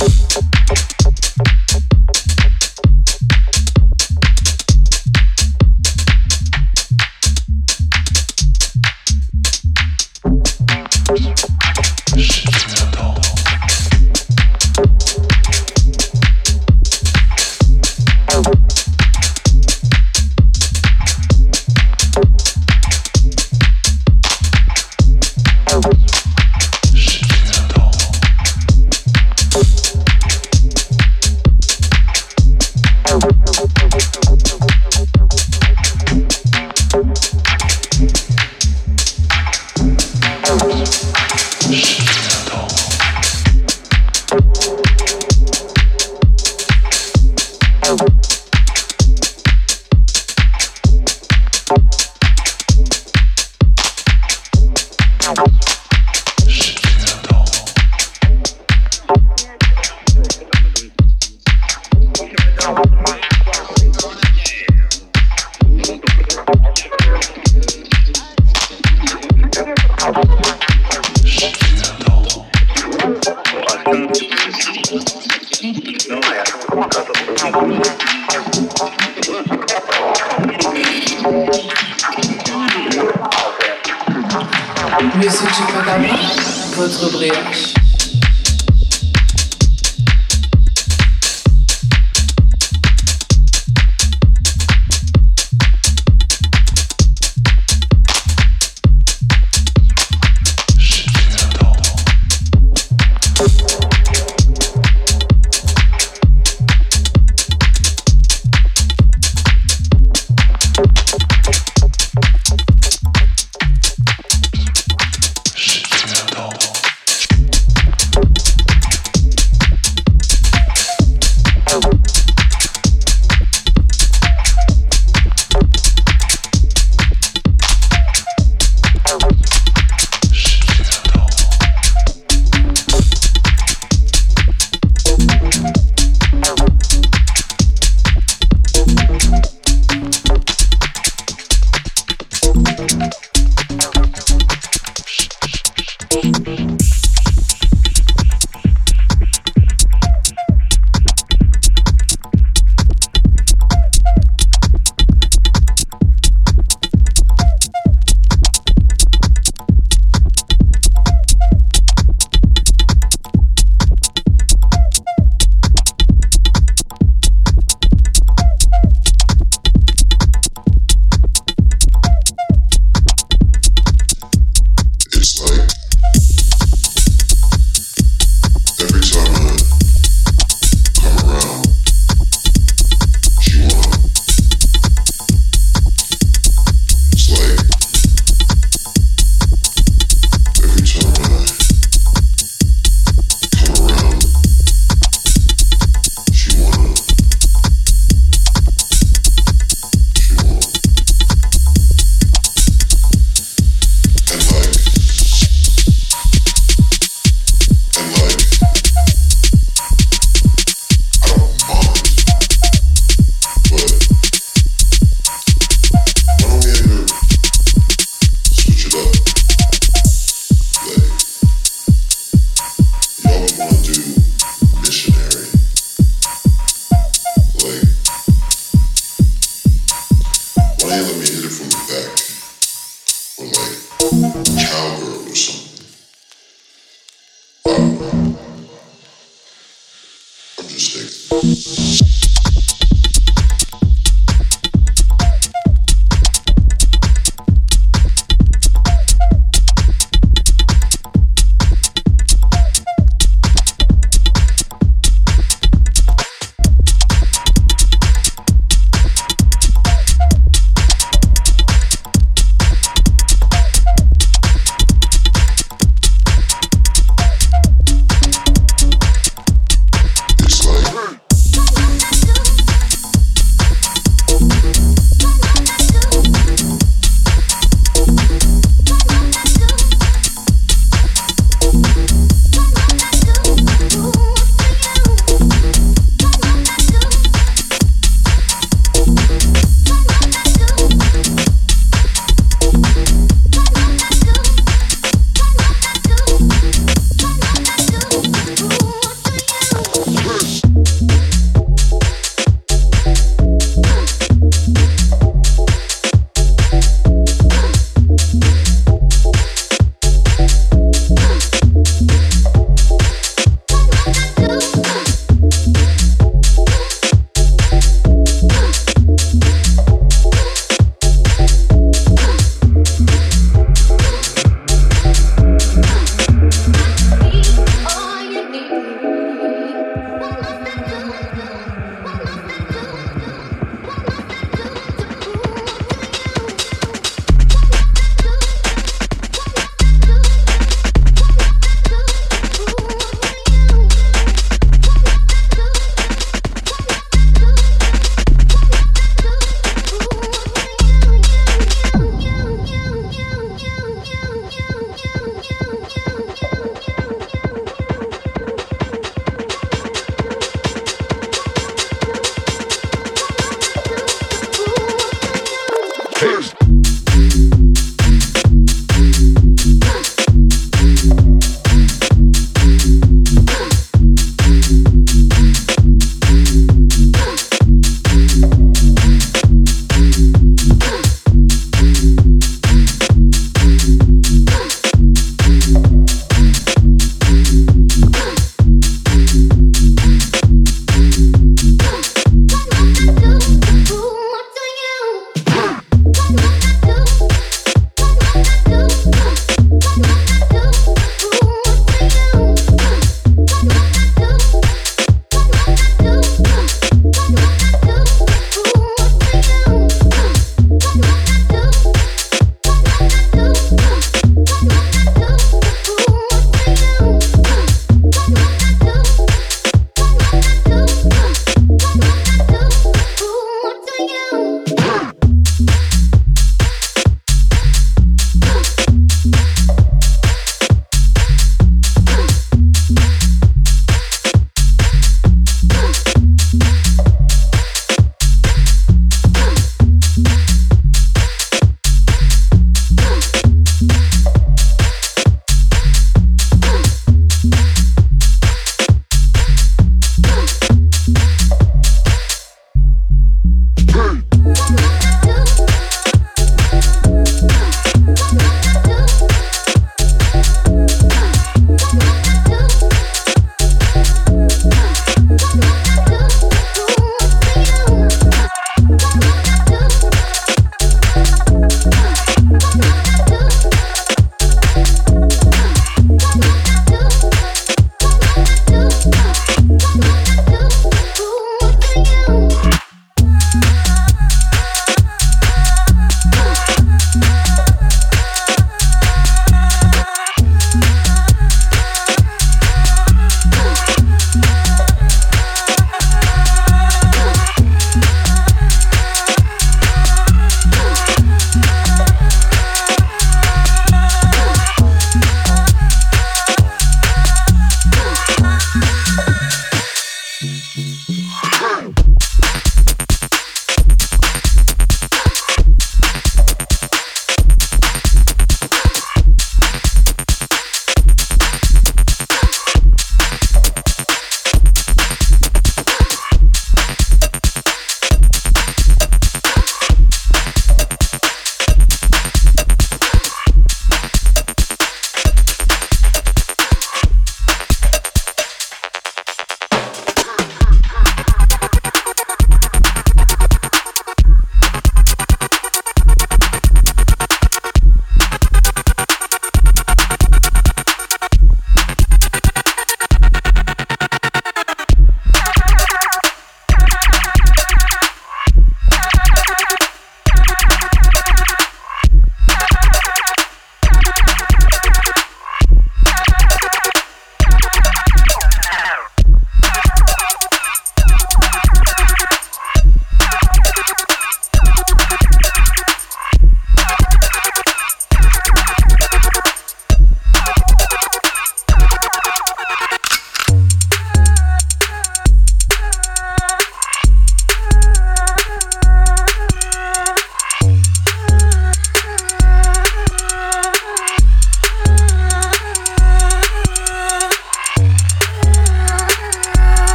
up.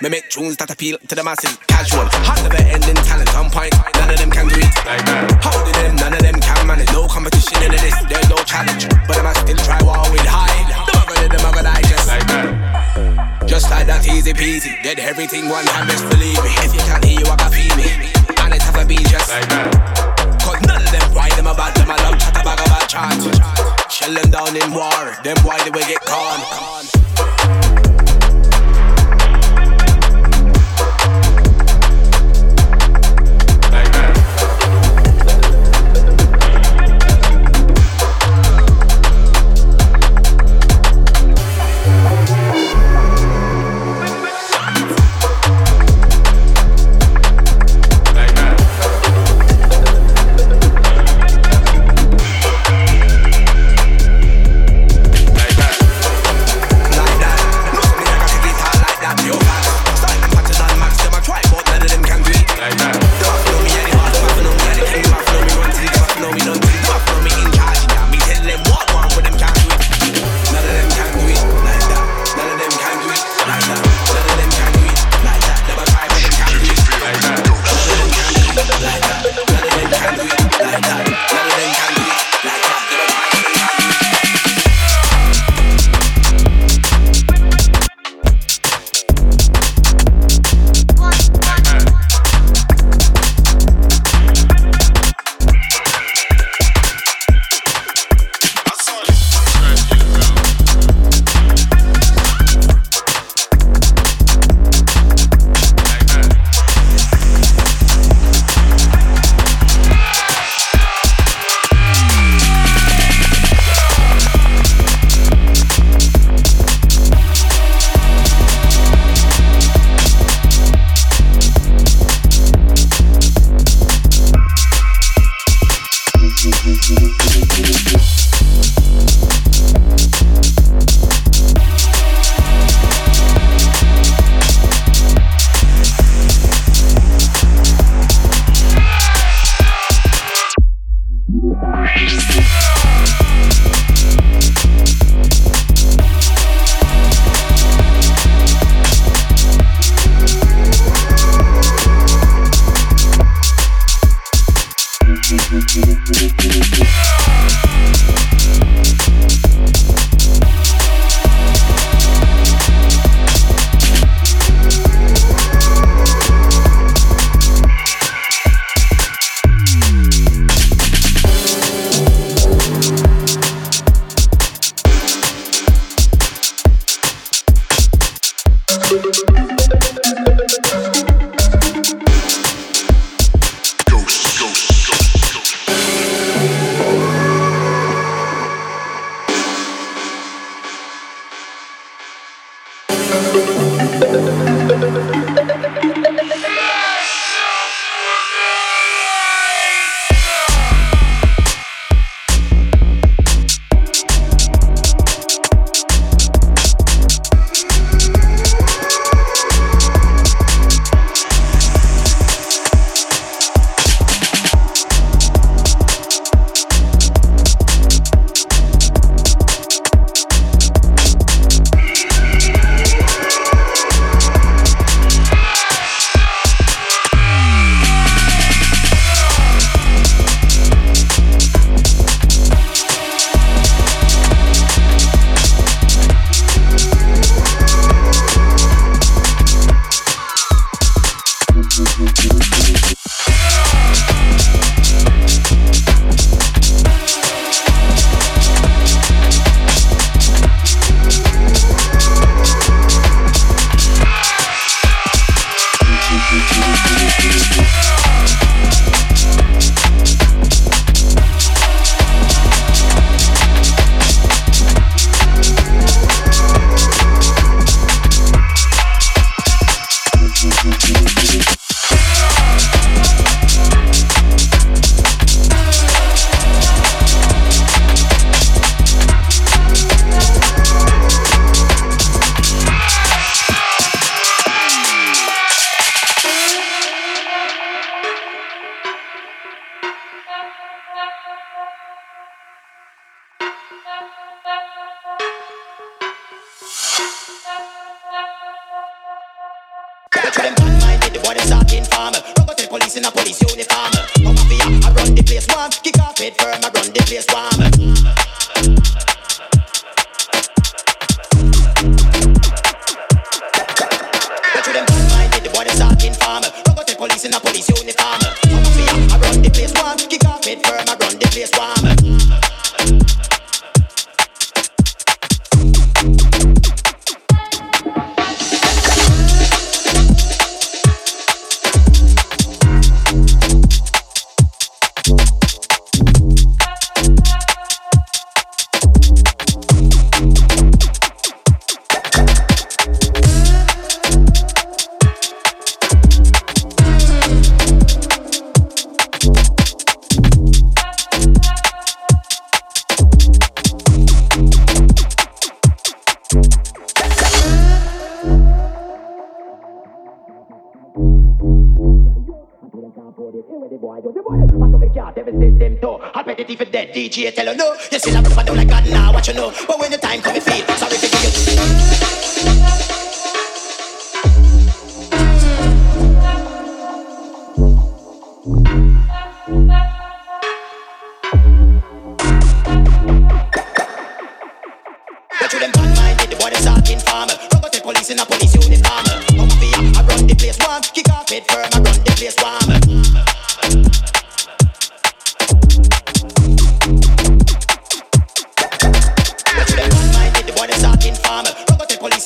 Me make tunes that appeal to the masses. Casual, hard never ending talent on point. None of them can do it did them? None of them can manage. No competition in this. There's no challenge. But I must still try while with high. The mugger, the mugger, digest like that. Just like that, easy peasy. Did everything one time, best believe me. If you can't hear you, I can feel me. And it have to be just like that. Cause none of them why them about them, I love chat about chat. Shell them down in war. Them why they will get caught.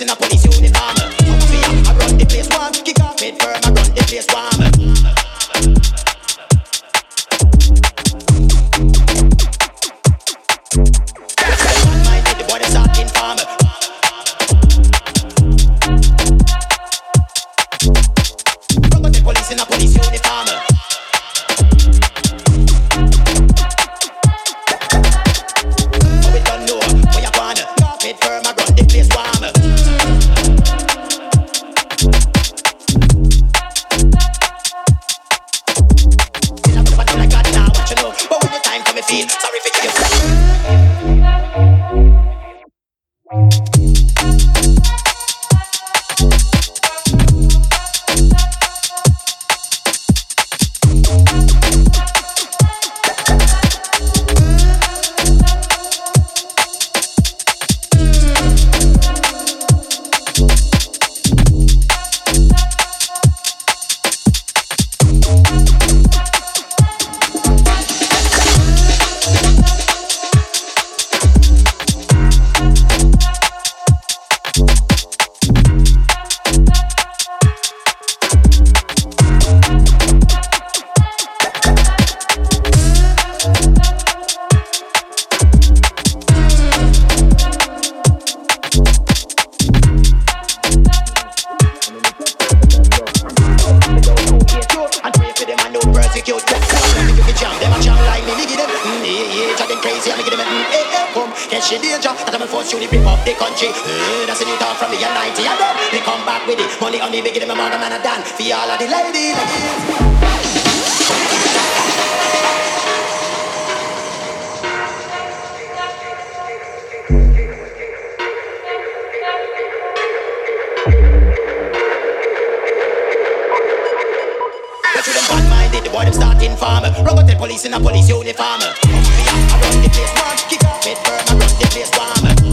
In a police bandit, the boy them starting farm. Rugged police in a police uniform. Envy, I run the place warm. Kick off it, burn, I run the place warm.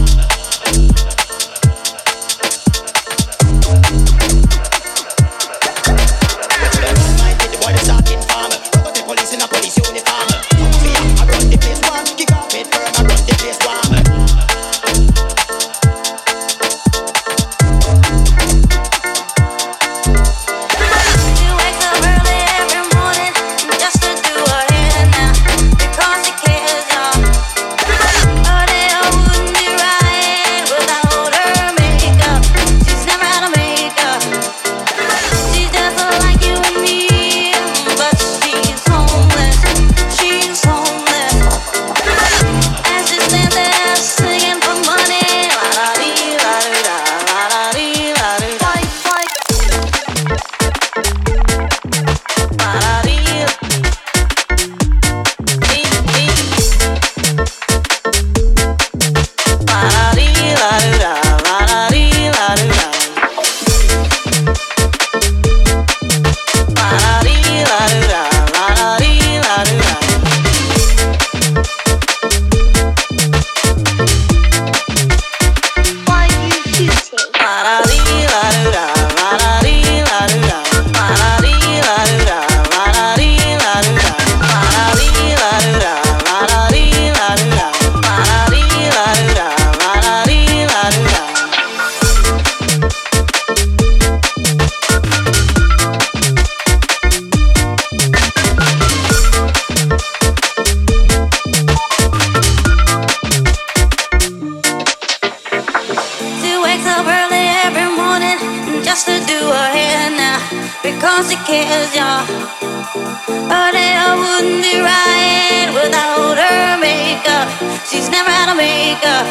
She's never had a makeup.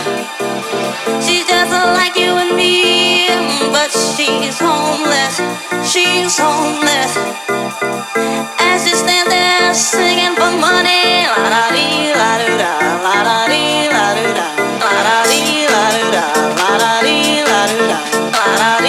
She's just like you and me, but she's homeless. She's homeless. As she stands there singing for money, la da dee, la do da, la da dee, la do da, la da dee, la do da, la da dee, la do da, la da dee,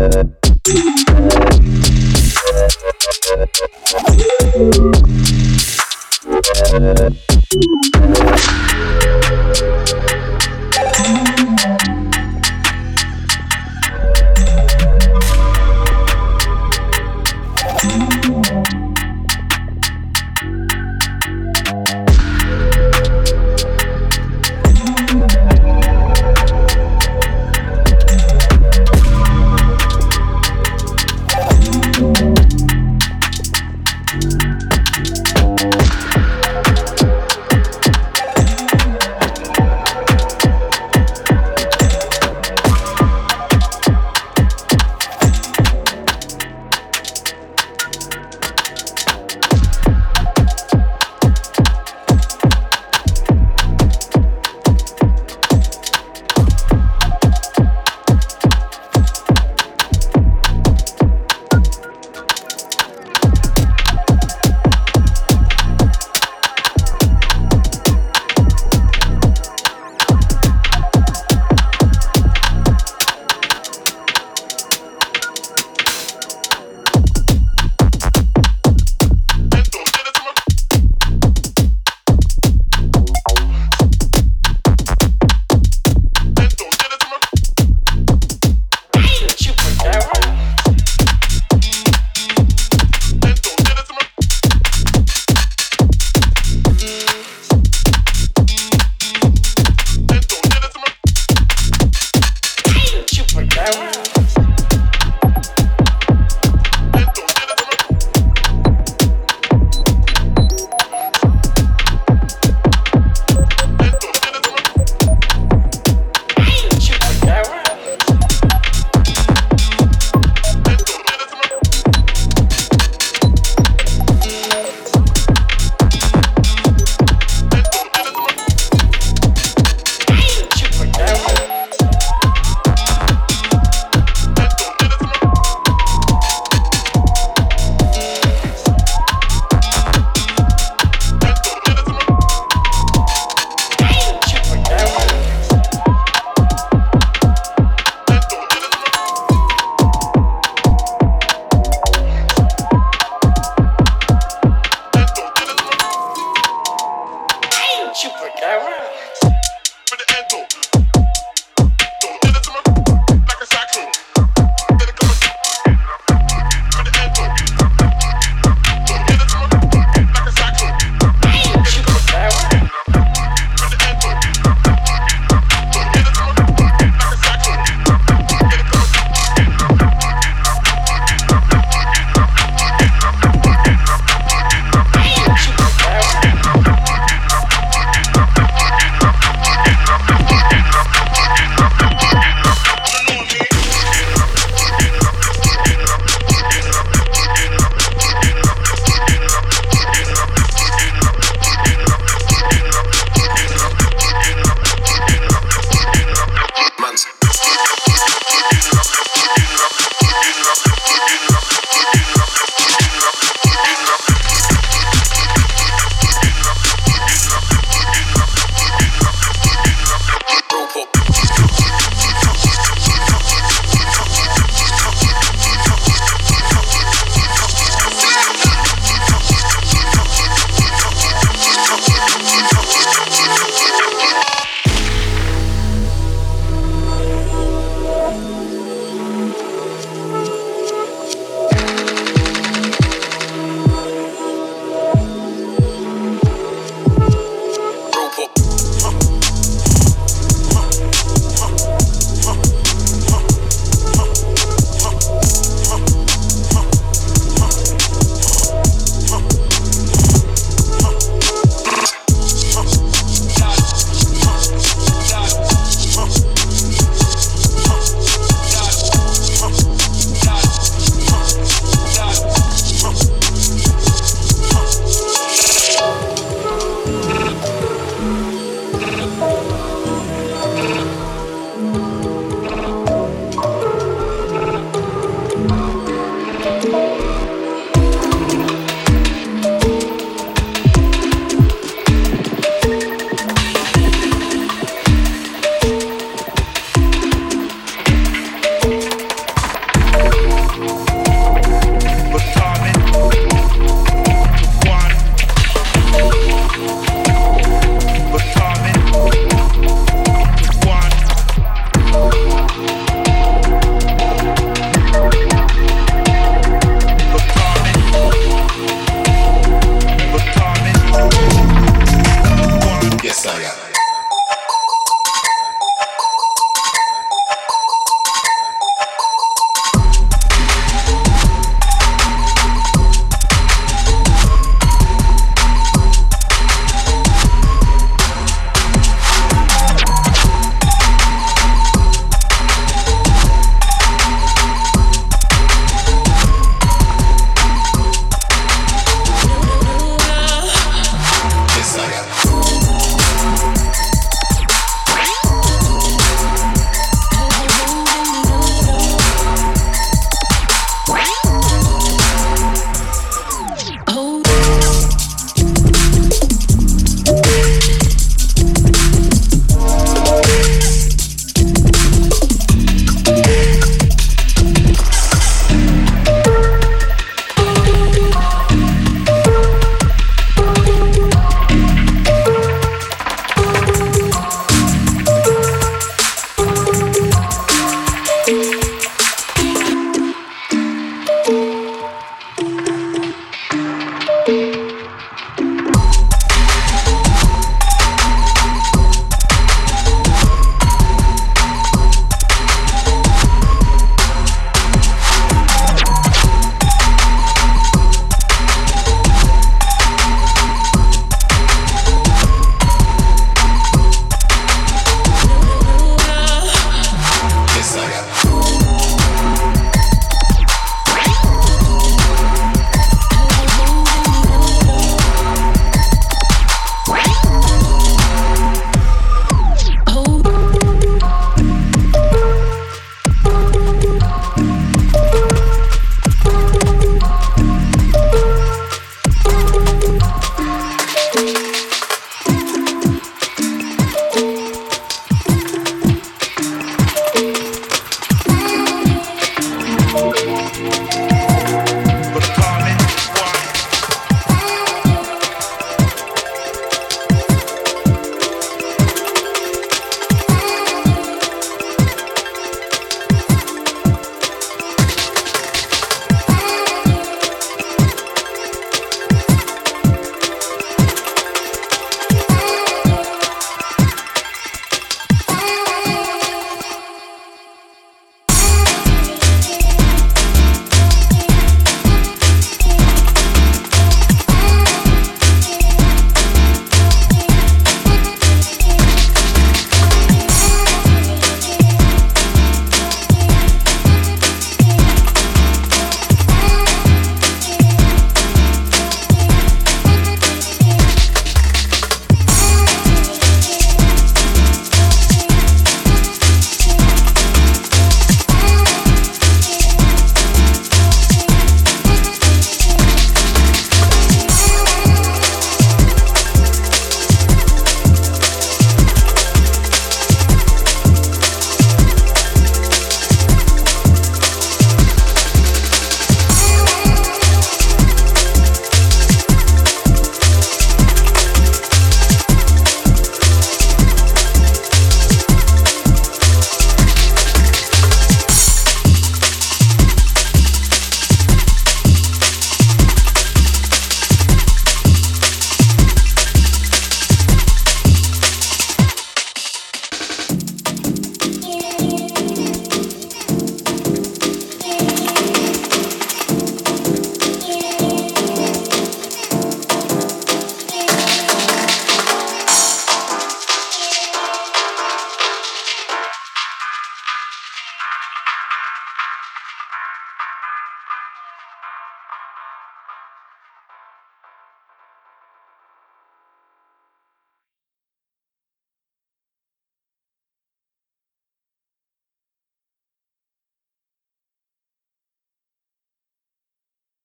Thank you.